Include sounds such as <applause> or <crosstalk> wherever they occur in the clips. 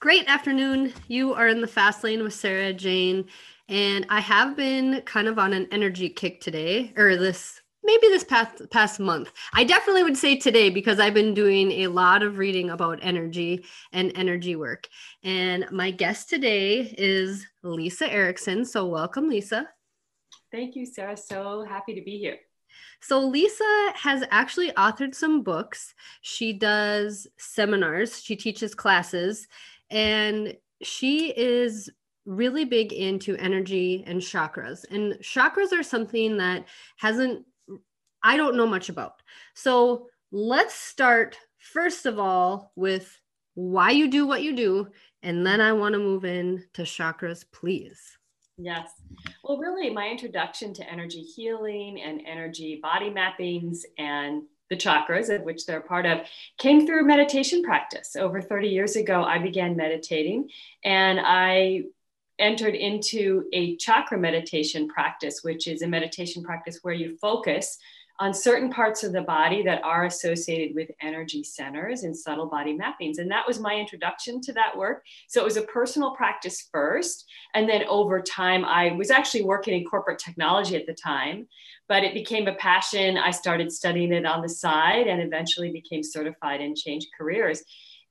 Great afternoon. You are in the fast lane with Sarah Jane, and I have been kind of on an energy kick today, or this maybe this past past month. I definitely would say today because I've been doing a lot of reading about energy and energy work. And my guest today is Lisa Erickson. So welcome, Lisa. Thank you, Sarah. So happy to be here. So, Lisa has actually authored some books. She does seminars, she teaches classes, and she is really big into energy and chakras. And chakras are something that hasn't, I don't know much about. So, let's start first of all with why you do what you do. And then I want to move in to chakras, please. Yes. Well, really, my introduction to energy healing and energy body mappings and the chakras, of which they're part of, came through meditation practice. Over 30 years ago, I began meditating and I entered into a chakra meditation practice, which is a meditation practice where you focus on certain parts of the body that are associated with energy centers and subtle body mappings. And that was my introduction to that work. So it was a personal practice first. And then over time, I was actually working in corporate technology at the time, but it became a passion. I started studying it on the side and eventually became certified and changed careers.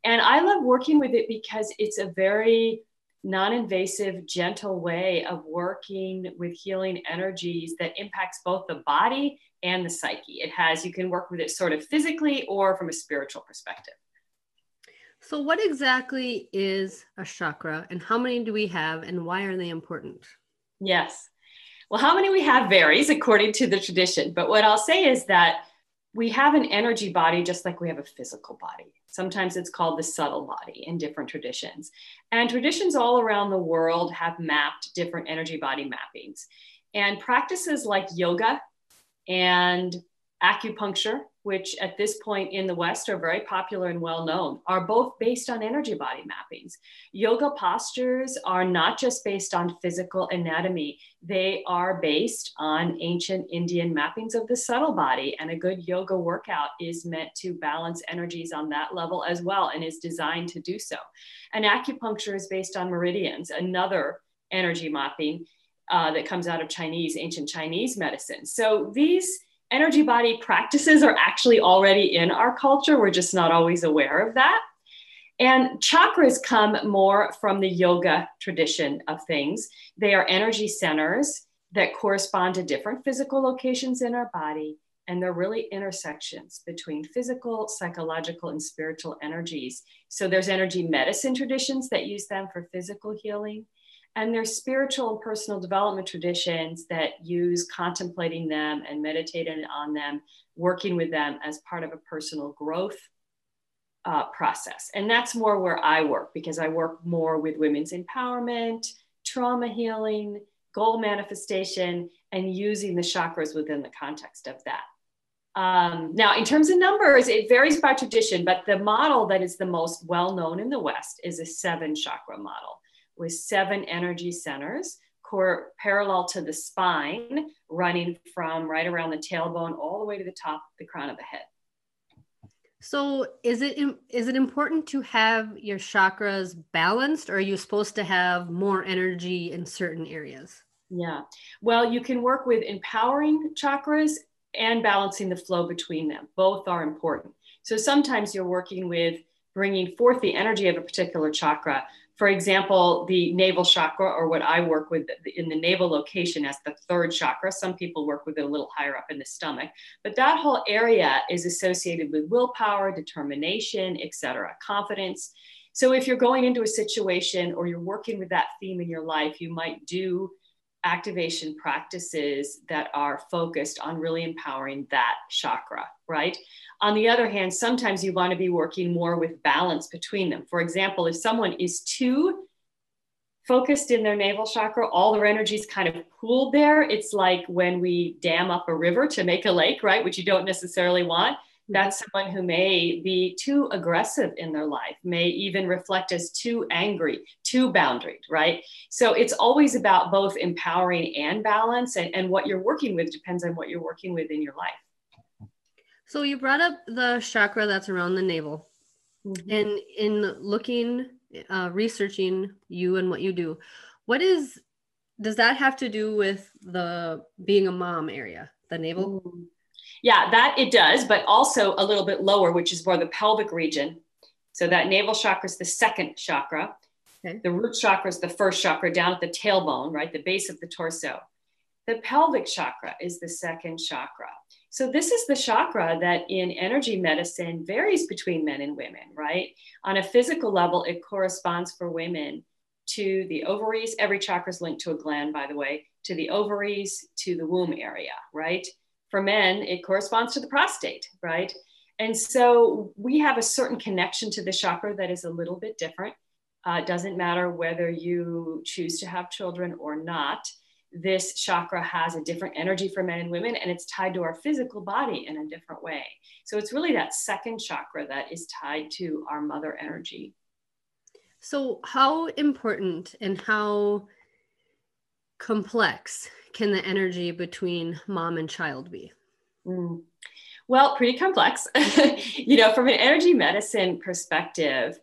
And I love working with it because it's a very non invasive, gentle way of working with healing energies that impacts both the body and the psyche. It has, you can work with it sort of physically or from a spiritual perspective. So, what exactly is a chakra and how many do we have and why are they important? Yes. Well, how many we have varies according to the tradition. But what I'll say is that we have an energy body just like we have a physical body. Sometimes it's called the subtle body in different traditions. And traditions all around the world have mapped different energy body mappings. And practices like yoga and acupuncture, which at this point in the West are very popular and well known, are both based on energy body mappings. Yoga postures are not just based on physical anatomy, they are based on ancient Indian mappings of the subtle body. And a good yoga workout is meant to balance energies on that level as well and is designed to do so. And acupuncture is based on meridians, another energy mapping uh, that comes out of Chinese, ancient Chinese medicine. So these energy body practices are actually already in our culture. We're just not always aware of that. And chakras come more from the yoga tradition of things. They are energy centers that correspond to different physical locations in our body. And they're really intersections between physical, psychological, and spiritual energies. So there's energy medicine traditions that use them for physical healing. And there's spiritual and personal development traditions that use contemplating them and meditating on them, working with them as part of a personal growth uh, process. And that's more where I work because I work more with women's empowerment, trauma healing, goal manifestation, and using the chakras within the context of that. Um, now, in terms of numbers, it varies by tradition, but the model that is the most well known in the West is a seven chakra model with seven energy centers core, parallel to the spine, running from right around the tailbone all the way to the top of the crown of the head. So, is it is it important to have your chakras balanced, or are you supposed to have more energy in certain areas? Yeah, well, you can work with empowering chakras and balancing the flow between them. Both are important. So sometimes you're working with bringing forth the energy of a particular chakra, for example, the navel chakra, or what I work with in the navel location as the third chakra, some people work with it a little higher up in the stomach, but that whole area is associated with willpower, determination, etc., confidence. So if you're going into a situation or you're working with that theme in your life, you might do activation practices that are focused on really empowering that chakra, right? On the other hand, sometimes you want to be working more with balance between them. For example, if someone is too focused in their navel chakra, all their energy is kind of pooled there. It's like when we dam up a river to make a lake, right? Which you don't necessarily want that's someone who may be too aggressive in their life, may even reflect as too angry, too boundaried, right? So it's always about both empowering and balance, and, and what you're working with depends on what you're working with in your life. So you brought up the chakra that's around the navel. Mm-hmm. And in looking uh, researching you and what you do, what is does that have to do with the being a mom area, the navel? Yeah, that it does, but also a little bit lower, which is more the pelvic region. So that navel chakra is the second chakra. Okay. The root chakra is the first chakra down at the tailbone, right? The base of the torso. The pelvic chakra is the second chakra. So, this is the chakra that in energy medicine varies between men and women, right? On a physical level, it corresponds for women to the ovaries. Every chakra is linked to a gland, by the way, to the ovaries, to the womb area, right? For men, it corresponds to the prostate, right? And so we have a certain connection to the chakra that is a little bit different. Uh, doesn't matter whether you choose to have children or not this chakra has a different energy for men and women and it's tied to our physical body in a different way. So it's really that second chakra that is tied to our mother energy. So, how important and how complex can the energy between mom and child be? Mm. Well, pretty complex. <laughs> you know, from an energy medicine perspective,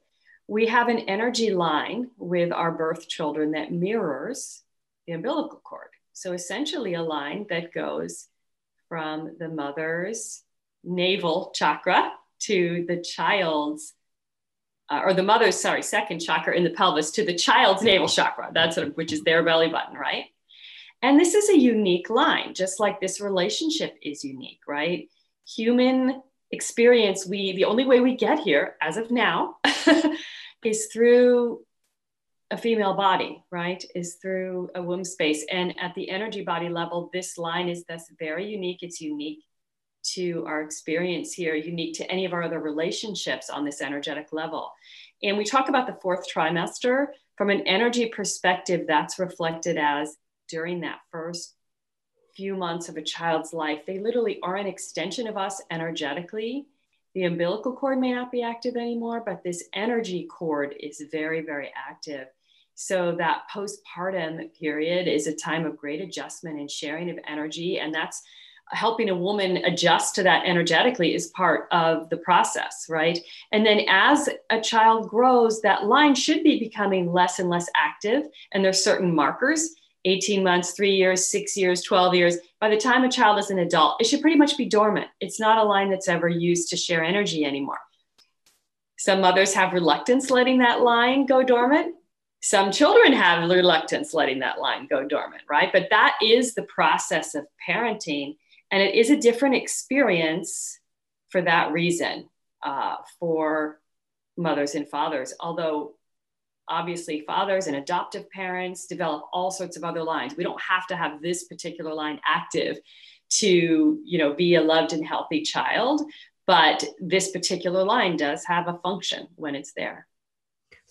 we have an energy line with our birth children that mirrors the umbilical cord. So essentially, a line that goes from the mother's navel chakra to the child's, uh, or the mother's, sorry, second chakra in the pelvis to the child's navel chakra. That's of, which is their belly button, right? And this is a unique line, just like this relationship is unique, right? Human experience, we the only way we get here as of now <laughs> is through a female body, right, is through a womb space. And at the energy body level, this line is thus very unique. It's unique to our experience here, unique to any of our other relationships on this energetic level. And we talk about the fourth trimester from an energy perspective, that's reflected as during that first few months of a child's life, they literally are an extension of us energetically. The umbilical cord may not be active anymore, but this energy cord is very, very active. So that postpartum period is a time of great adjustment and sharing of energy. And that's helping a woman adjust to that energetically is part of the process, right? And then as a child grows, that line should be becoming less and less active. And there's certain markers 18 months, three years, six years, 12 years. By the time a child is an adult, it should pretty much be dormant. It's not a line that's ever used to share energy anymore. Some mothers have reluctance letting that line go dormant some children have reluctance letting that line go dormant, right? But that is the process of parenting. And it is a different experience for that reason uh, for mothers and fathers. Although, obviously, fathers and adoptive parents develop all sorts of other lines. We don't have to have this particular line active to you know be a loved and healthy child but this particular line does have a function when it's there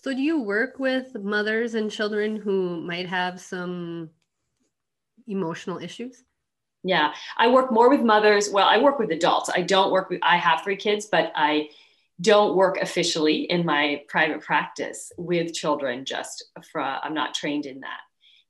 so, do you work with mothers and children who might have some emotional issues? Yeah, I work more with mothers. Well, I work with adults. I don't work with, I have three kids, but I don't work officially in my private practice with children just for, I'm not trained in that.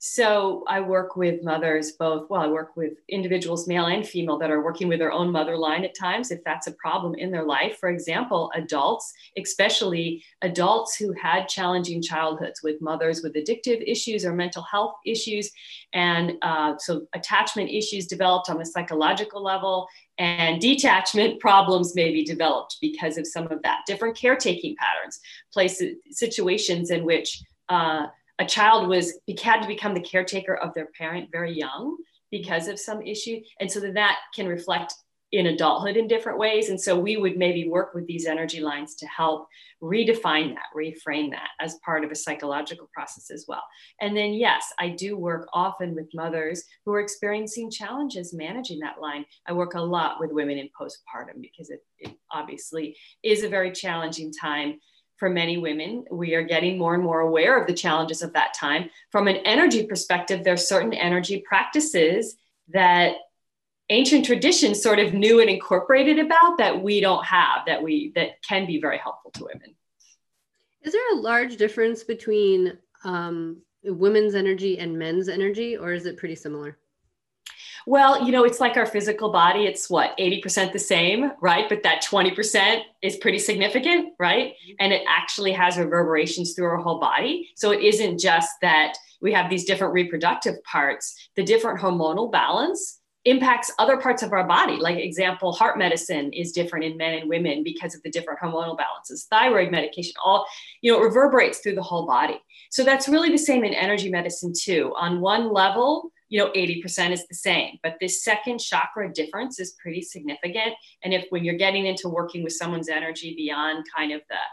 So I work with mothers both. Well, I work with individuals, male and female, that are working with their own mother line at times, if that's a problem in their life. For example, adults, especially adults who had challenging childhoods with mothers with addictive issues or mental health issues. And uh, so attachment issues developed on the psychological level, and detachment <laughs> problems may be developed because of some of that. Different caretaking patterns, places, situations in which uh, a child was had to become the caretaker of their parent very young because of some issue. And so that can reflect in adulthood in different ways. And so we would maybe work with these energy lines to help redefine that reframe that as part of a psychological process as well. And then yes i do work often with mothers who are experiencing challenges managing that line. I work a lot with women in postpartum because it, it obviously is a very challenging time for many women. We are getting more and more aware of the challenges of that time. From an energy perspective, there's certain energy practices that ancient traditions sort of knew and incorporated about that we don't have that we that can be very helpful to women. Is there a large difference between um, women's energy and men's energy, or is it pretty similar? Well, you know, it's like our physical body. It's what, 80% the same, right? But that 20% is pretty significant, right? Mm-hmm. And it actually has reverberations through our whole body. So it isn't just that we have these different reproductive parts, the different hormonal balance impacts other parts of our body. Like example, heart medicine is different in men and women because of the different hormonal balances. Thyroid medication, all, you know, reverberates through the whole body. So that's really the same in energy medicine too. On one level, you know 80% is the same but this second chakra difference is pretty significant. And if when you're getting into working with someone's energy beyond kind of the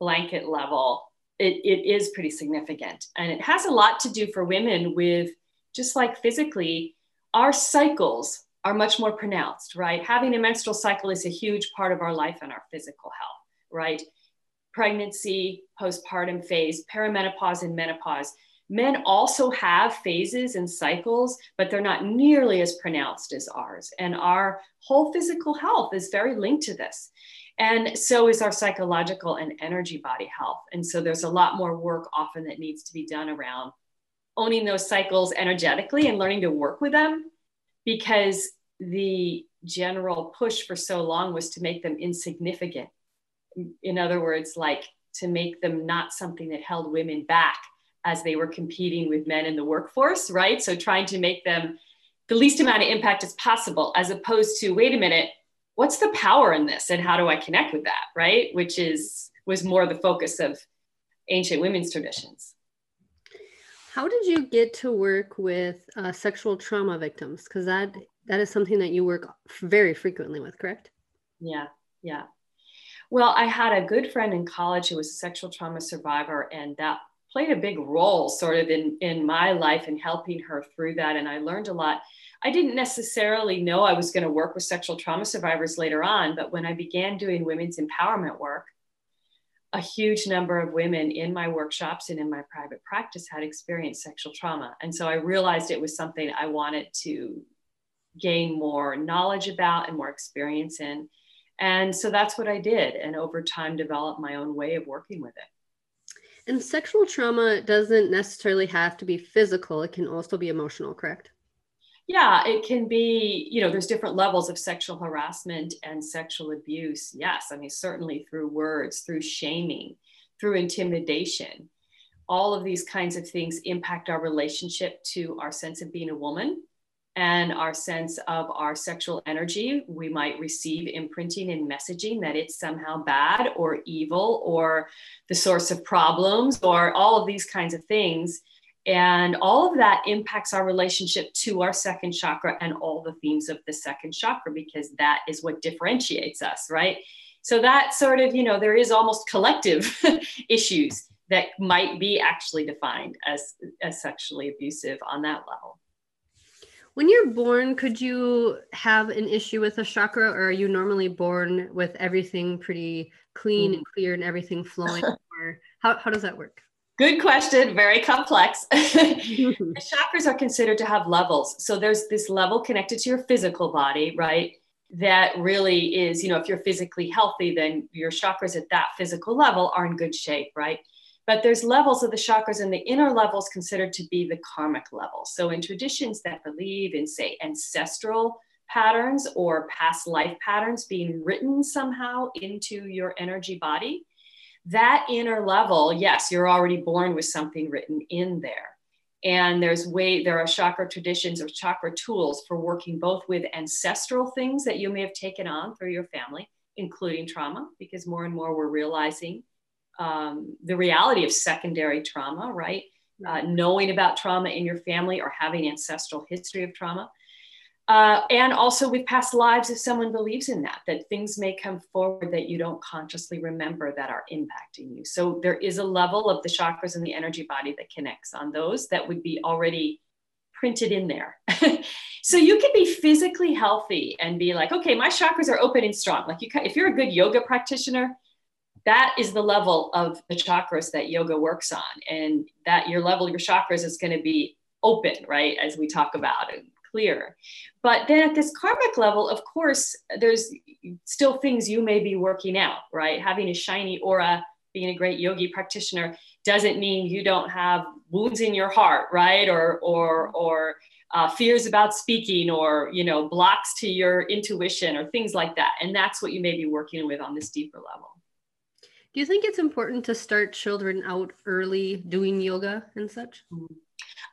blanket level it, it is pretty significant. And it has a lot to do for women with just like physically our cycles are much more pronounced right? Having a menstrual cycle is a huge part of our life and our physical health right? Pregnancy postpartum phase perimenopause and menopause Men also have phases and cycles, but they're not nearly as pronounced as ours. And our whole physical health is very linked to this. And so is our psychological and energy body health. And so there's a lot more work often that needs to be done around owning those cycles energetically and learning to work with them because the general push for so long was to make them insignificant. In other words, like to make them not something that held women back as they were competing with men in the workforce, right? So trying to make them the least amount of impact as possible, as opposed to, wait a minute, what's the power in this and how do I connect with that, right? Which is was more the focus of ancient women's traditions. How did you get to work with uh, sexual trauma victims? Because that that is something that you work very frequently with, correct? Yeah, yeah. Well, I had a good friend in college who was a sexual trauma survivor, and that played a big role sort of in in my life and helping her through that and i learned a lot. I didn't necessarily know i was going to work with sexual trauma survivors later on but when i began doing women's empowerment work a huge number of women in my workshops and in my private practice had experienced sexual trauma. And so i realized it was something i wanted to gain more knowledge about and more experience in. And so that's what i did and over time developed my own way of working with it and sexual trauma doesn't necessarily have to be physical, it can also be emotional, correct? Yeah, it can be, you know, there's different levels of sexual harassment and sexual abuse. Yes, I mean, certainly through words, through shaming, through intimidation. All of these kinds of things impact our relationship to our sense of being a woman and our sense of our sexual energy. We might receive imprinting and messaging that it's somehow bad or evil or the source of problems or all of these kinds of things. And all of that impacts our relationship to our second chakra and all the themes of the second chakra because that is what differentiates us, right? So that sort of, you know, there is almost collective <laughs> issues that might be actually defined as, as sexually abusive on that level. When you're born, could you have an issue with a chakra, or are you normally born with everything pretty clean and mm. clear and everything flowing? <laughs> or how, how does that work? Good question, very complex. <laughs> <laughs> the chakras are considered to have levels. So there's this level connected to your physical body, right? That really is, you know, if you're physically healthy, then your chakras at that physical level are in good shape, right? But there's levels of the chakras, and the inner levels considered to be the karmic level. So, in traditions that believe in, say, ancestral patterns or past life patterns being written somehow into your energy body, that inner level, yes, you're already born with something written in there. And there's way there are chakra traditions or chakra tools for working both with ancestral things that you may have taken on through your family, including trauma, because more and more we're realizing um, the reality of secondary trauma, right? Uh, knowing about trauma in your family or having ancestral history of trauma. Uh, and also with past lives, if someone believes in that, that things may come forward that you don't consciously remember that are impacting you. So there is a level of the chakras and the energy body that connects on those that would be already printed in there. <laughs> so you can be physically healthy and be like, okay, my chakras are open and strong. Like you, if you're a good yoga practitioner, that is the level of the chakras that yoga works on and that your level your chakras is going to be open right as we talk about and clear but then at this karmic level of course there's still things you may be working out right having a shiny aura being a great yogi practitioner doesn't mean you don't have wounds in your heart, right? Or or or uh, fears about speaking, or you know blocks to your intuition, or things like that. And that's what you may be working with on this deeper level. Do you think it's important to start children out early doing yoga and such? Mm-hmm.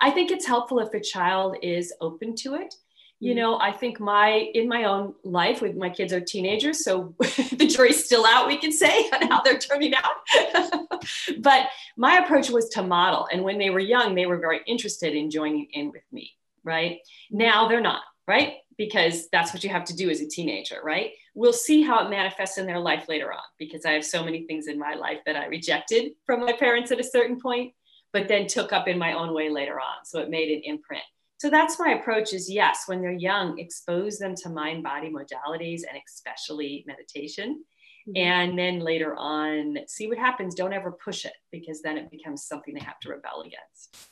I think it's helpful if a child is open to it you mm-hmm. know i think my in my own life with my kids are teenagers so <laughs> the jury's still out we can say on how they're turning out <laughs> but my approach was to model and when they were young they were very interested in joining in with me right now they're not right because that's what you have to do as a teenager right we'll see how it manifests in their life later on because i have so many things in my life that i rejected from my parents at a certain point but then took up in my own way later on so it made an imprint so that's my approach is yes, when they're young, expose them to mind body modalities and especially meditation. Mm-hmm. And then later on, see what happens. Don't ever push it because then it becomes something they have to rebel against.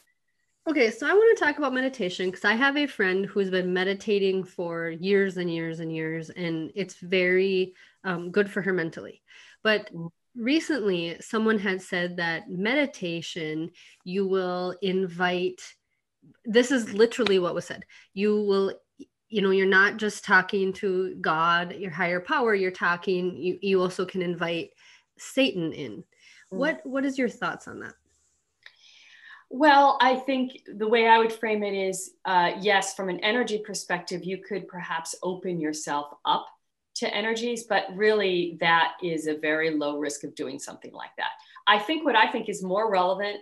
Okay, so I want to talk about meditation because I have a friend who's been meditating for years and years and years, and it's very um, good for her mentally. But mm. recently, someone had said that meditation, you will invite this is literally what was said. You will, you know, you're not just talking to God, your higher power, you're talking, you, you also can invite Satan in. Mm. What what is your thoughts on that? Well, I think the way I would frame it is uh, yes, from an energy perspective, you could perhaps open yourself up to energies, but really that is a very low risk of doing something like that. I think what I think is more relevant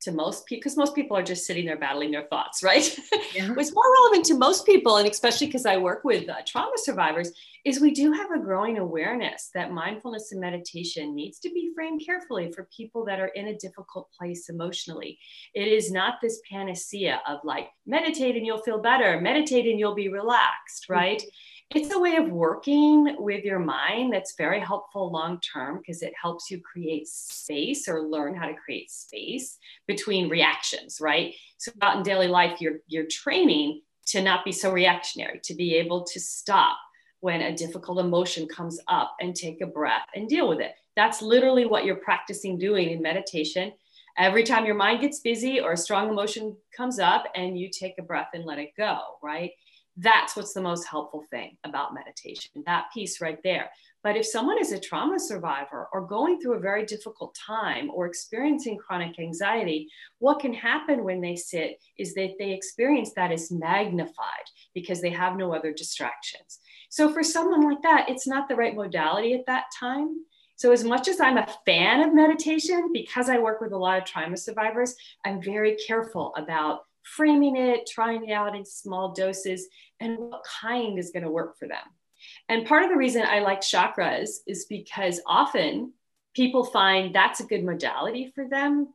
to most people because most people are just sitting there battling their thoughts right yeah. <laughs> what's more relevant to most people and especially because i work with uh, trauma survivors is we do have a growing awareness that mindfulness and meditation needs to be framed carefully for people that are in a difficult place emotionally it is not this panacea of like meditate and you'll feel better meditate and you'll be relaxed mm-hmm. right mm-hmm it's a way of working with your mind that's very helpful long term because it helps you create space or learn how to create space between reactions, right? So out in daily life, you're you're training to not be so reactionary, to be able to stop when a difficult emotion comes up and take a breath and deal with it. That's literally what you're practicing doing in meditation. Every time your mind gets busy or a strong emotion comes up and you take a breath and let it go, right? That's what's the most helpful thing about meditation, that piece right there. But if someone is a trauma survivor or going through a very difficult time or experiencing chronic anxiety, what can happen when they sit is that they experience that as magnified because they have no other distractions. So for someone like that, it's not the right modality at that time. So, as much as I'm a fan of meditation, because I work with a lot of trauma survivors, I'm very careful about framing it, trying it out in small doses, and what kind is going to work for them. And part of the reason I like chakras is because often people find that's a good modality for them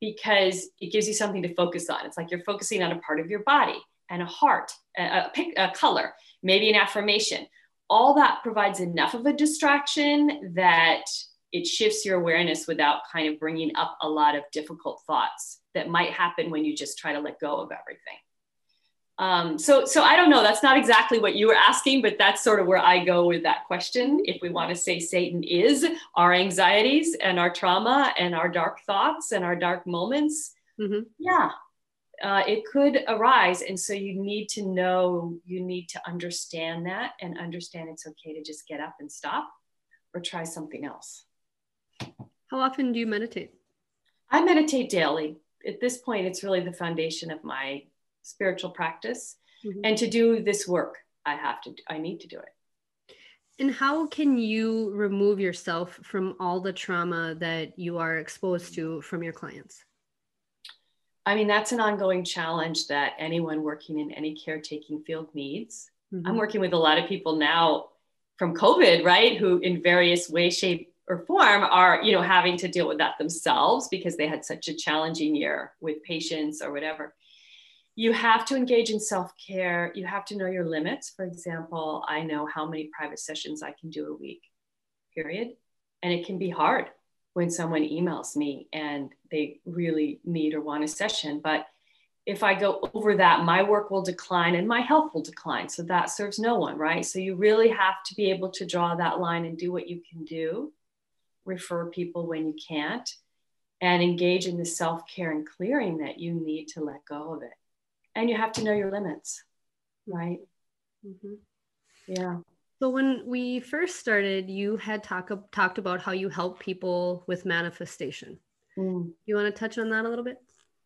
because it gives you something to focus on. It's like you're focusing on a part of your body and a heart, a, a, a color, maybe an affirmation. All that provides enough of a distraction that it shifts your awareness without kind of bringing up a lot of difficult thoughts that might happen when you just try to let go of everything. Um, so, so I don't know. That's not exactly what you were asking, but that's sort of where I go with that question. If we want to say Satan is our anxieties and our trauma and our dark thoughts and our dark moments, mm-hmm. yeah, uh, it could arise. And so you need to know, you need to understand that and understand it's okay to just get up and stop or try something else. How often do you meditate? I meditate daily at this point, it's really the foundation of my spiritual practice. Mm-hmm. And to do this work, I have to, I need to do it. And how can you remove yourself from all the trauma that you are exposed to from your clients? I mean, that's an ongoing challenge that anyone working in any caretaking field needs. Mm-hmm. I'm working with a lot of people now from COVID, right? Who, in various ways, shape, or form are you know having to deal with that themselves because they had such a challenging year with patients or whatever. You have to engage in self-care. You have to know your limits. For example i know how many private sessions i can do a week period. And it can be hard when someone emails me and they really need or want a session. But if I go over that, my work will decline and my health will decline. So that serves no one, right? So you really have to be able to draw that line and do what you can do refer people when you can't, and engage in the self care and clearing that you need to let go of it. And you have to know your limits, right? Mm-hmm. Yeah. So when we first started, you had talk, talked about how you help people with manifestation. Mm. You want to touch on that a little bit?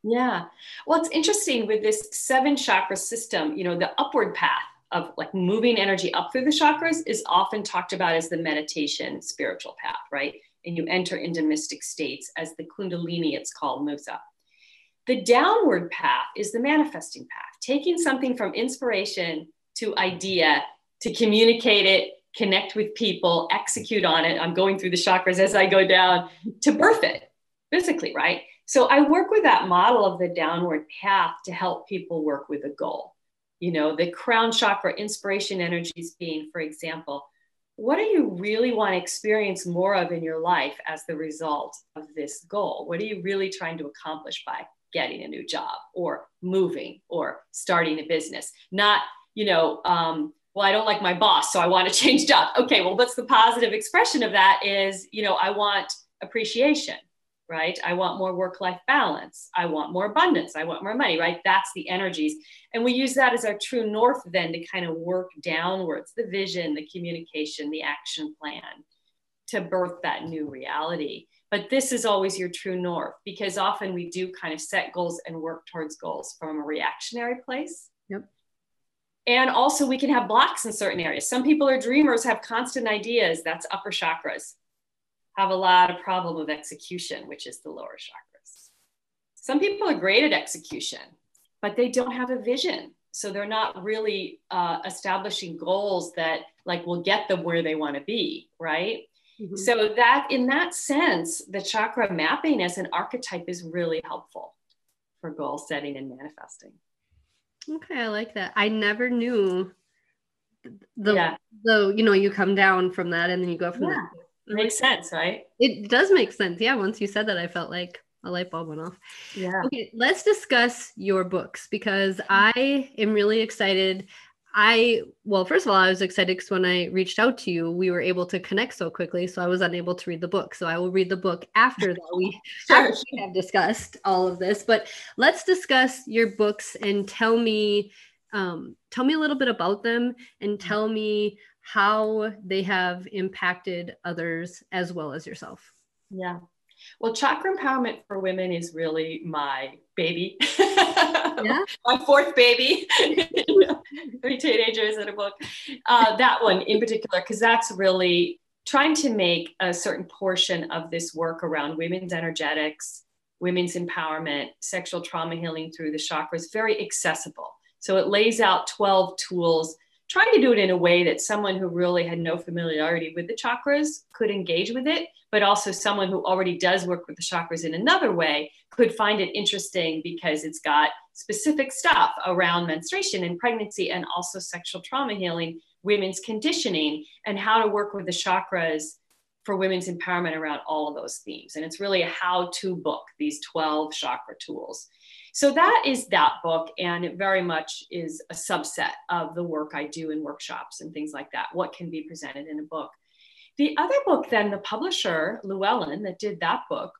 Yeah. Well, it's interesting with this seven chakra system, you know, the upward path of like moving energy up through the chakras is often talked about as the meditation spiritual path, right? And you enter into mystic states as the Kundalini, it's called, moves up. The downward path is the manifesting path, taking something from inspiration to idea to communicate it, connect with people, execute on it. I'm going through the chakras as I go down to birth it physically, right? So I work with that model of the downward path to help people work with a goal. You know, the crown chakra inspiration energies being, for example, what do you really want to experience more of in your life as the result of this goal? What are you really trying to accomplish by getting a new job or moving or starting a business? Not, you know, um, well, I don't like my boss, so I want to <laughs> change job. Okay, well, what's the positive expression of that is, you know, I want appreciation right? I want more work life balance. I want more abundance. I want more money, right? That's the energies. And we use that as our true north then to kind of work downwards the vision, the communication, the action plan to birth that new reality. But this is always your true north because often we do kind of set goals and work towards goals from a reactionary place. Yep. And also, we can have blocks in certain areas. Some people are dreamers, have constant ideas. That's upper chakras have a lot of problem with execution, which is the lower chakras. Some people are great at execution, but they don't have a vision. So they're not really uh, establishing goals that like will get them where they want to be, right? Mm-hmm. So that in that sense, the chakra mapping as an archetype is really helpful for goal setting and manifesting. Okay, I like that. I never knew the yeah. the you know you come down from that and then you go from yeah. that Makes sense, right? It does make sense. Yeah. Once you said that, I felt like a light bulb went off. Yeah. Okay. Let's discuss your books because I am really excited. I, well, first of all, I was excited because when I reached out to you, we were able to connect so quickly. So I was unable to read the book. So I will read the book after that we, <laughs> sure. after we have discussed all of this. But let's discuss your books and tell me, um, tell me a little bit about them and tell me how they have impacted others as well as yourself. Yeah. Well, chakra empowerment for women is really my baby. Yeah. <laughs> my fourth baby. <laughs> Three teenagers in a book. Uh, that one in particular, because that's really trying to make a certain portion of this work around women's energetics, women's empowerment, sexual trauma healing through the chakras very accessible. So it lays out 12 tools trying to do it in a way that someone who really had no familiarity with the chakras could engage with it, but also someone who already does work with the chakras in another way could find it interesting because it's got specific stuff around menstruation and pregnancy and also sexual trauma healing, women's conditioning, and how to work with the chakras for women's empowerment around all of those themes. And it's really a how to book, these 12 chakra tools. So that is that book, and it very much is a subset of the work I do in workshops and things like that. What can be presented in a book. The other book, then, the publisher, Llewellyn, that did that book,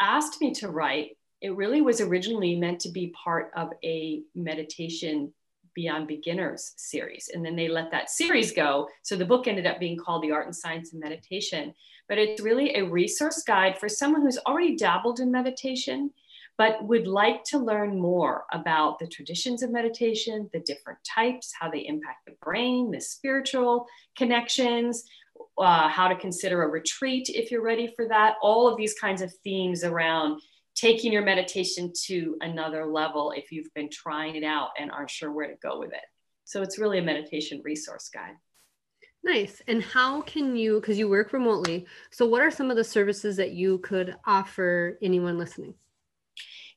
asked me to write. It really was originally meant to be part of a meditation Beyond Beginners series. And then they let that series go. So the book ended up being called The Art and Science of Meditation. But it's really a resource guide for someone who's already dabbled in meditation but would like to learn more about the traditions of meditation, the different types, how they impact the brain, the spiritual connections, uh, how to consider a retreat if you're ready for that, all of these kinds of themes around taking your meditation to another level if you've been trying it out and aren't sure where to go with it. So it's really a meditation resource guide. Nice. And how can you, because you work remotely, so what are some of the services that you could offer anyone listening?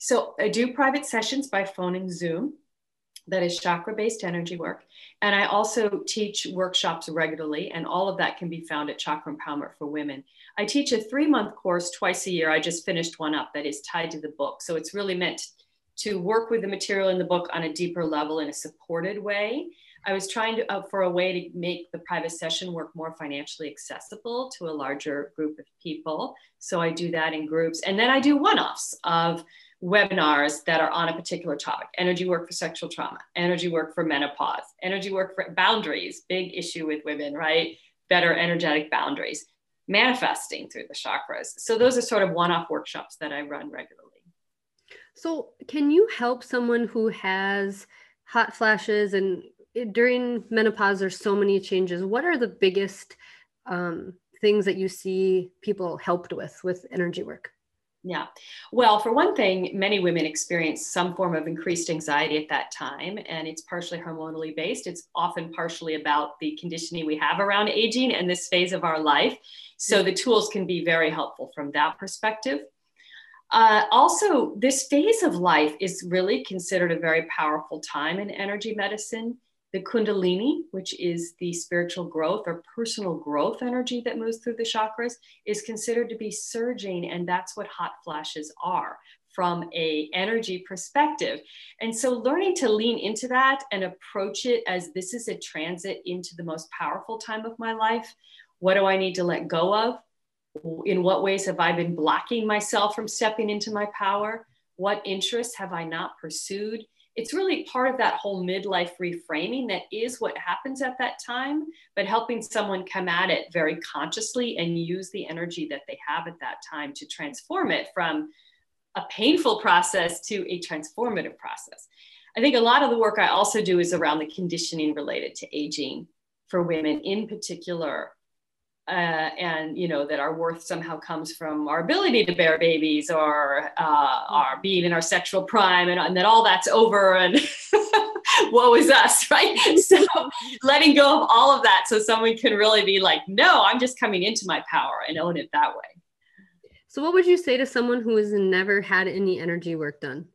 So I do private sessions by phone and Zoom. That is chakra based energy work. And I also teach workshops regularly, and all of that can be found at Chakra Empowerment for Women. I teach a three month course twice a year. I just finished one up that is tied to the book. So it's really meant to work with the material in the book on a deeper level in a supported way. I was trying to uh, for a way to make the private session work more financially accessible to a larger group of people. So I do that in groups, and then I do one-offs of webinars that are on a particular topic. Energy work for sexual trauma energy work for menopause energy work for boundaries big issue with women right? Better energetic boundaries manifesting through the chakras. So those are sort of one-off workshops that i run regularly. So can you help someone who has hot flashes and during menopause there's so many changes. What are the biggest um, things that you see people helped with with energy work yeah. Well, for one thing, many women experience some form of increased anxiety at that time, and it's partially hormonally based. It's often partially about the conditioning we have around aging and this phase of our life. So the tools can be very helpful from that perspective. Uh, also, this phase of life is really considered a very powerful time in energy medicine the Kundalini, which is the spiritual growth or personal growth energy that moves through the chakras, is considered to be surging, and that's what hot flashes are from a energy perspective. And so learning to lean into that and approach it as this is a transit into the most powerful time of my life. What do I need to let go of? In what ways have I been blocking myself from stepping into my power? What interests have I not pursued? It's really part of that whole midlife reframing that is what happens at that time, but helping someone come at it very consciously and use the energy that they have at that time to transform it from a painful process to a transformative process. I think a lot of the work I also do is around the conditioning related to aging for women in particular uh, and you know that our worth somehow comes from our ability to bear babies or uh, our being in our sexual prime and, and that all that's over and <laughs> woe is us right? <laughs> So letting go of all of that so someone can really be like no i'm just coming into my power and own it that way. So what would you say to someone who has never had any energy work done?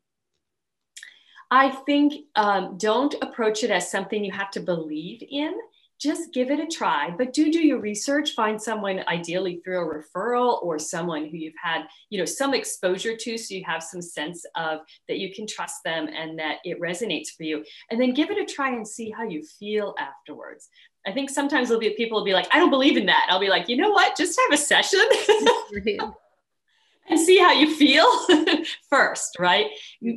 I think um, don't approach it as something you have to believe in just give it a try but do do your research find someone ideally through a referral or someone who you've had you know some exposure to so you have some sense of that you can trust them and that it resonates for you. And then give it a try and see how you feel afterwards. I think sometimes there'll be people will be like i don't believe in that. I'll be like you know what? Just have a session <laughs> <laughs> and see how you feel <laughs> first, right?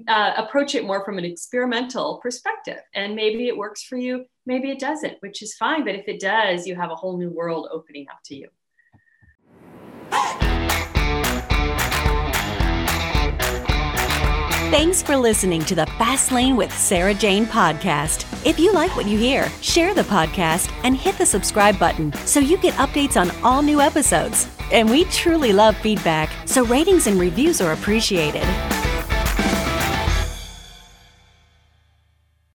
Uh, approach it more from an experimental perspective. And maybe it works for you, maybe it doesn't, which is fine. But if it does, you have a whole new world opening up to you. Thanks for listening to the Fast Lane with Sarah Jane podcast. If you like what you hear, share the podcast and hit the subscribe button so you get updates on all new episodes. And we truly love feedback, so ratings and reviews are appreciated.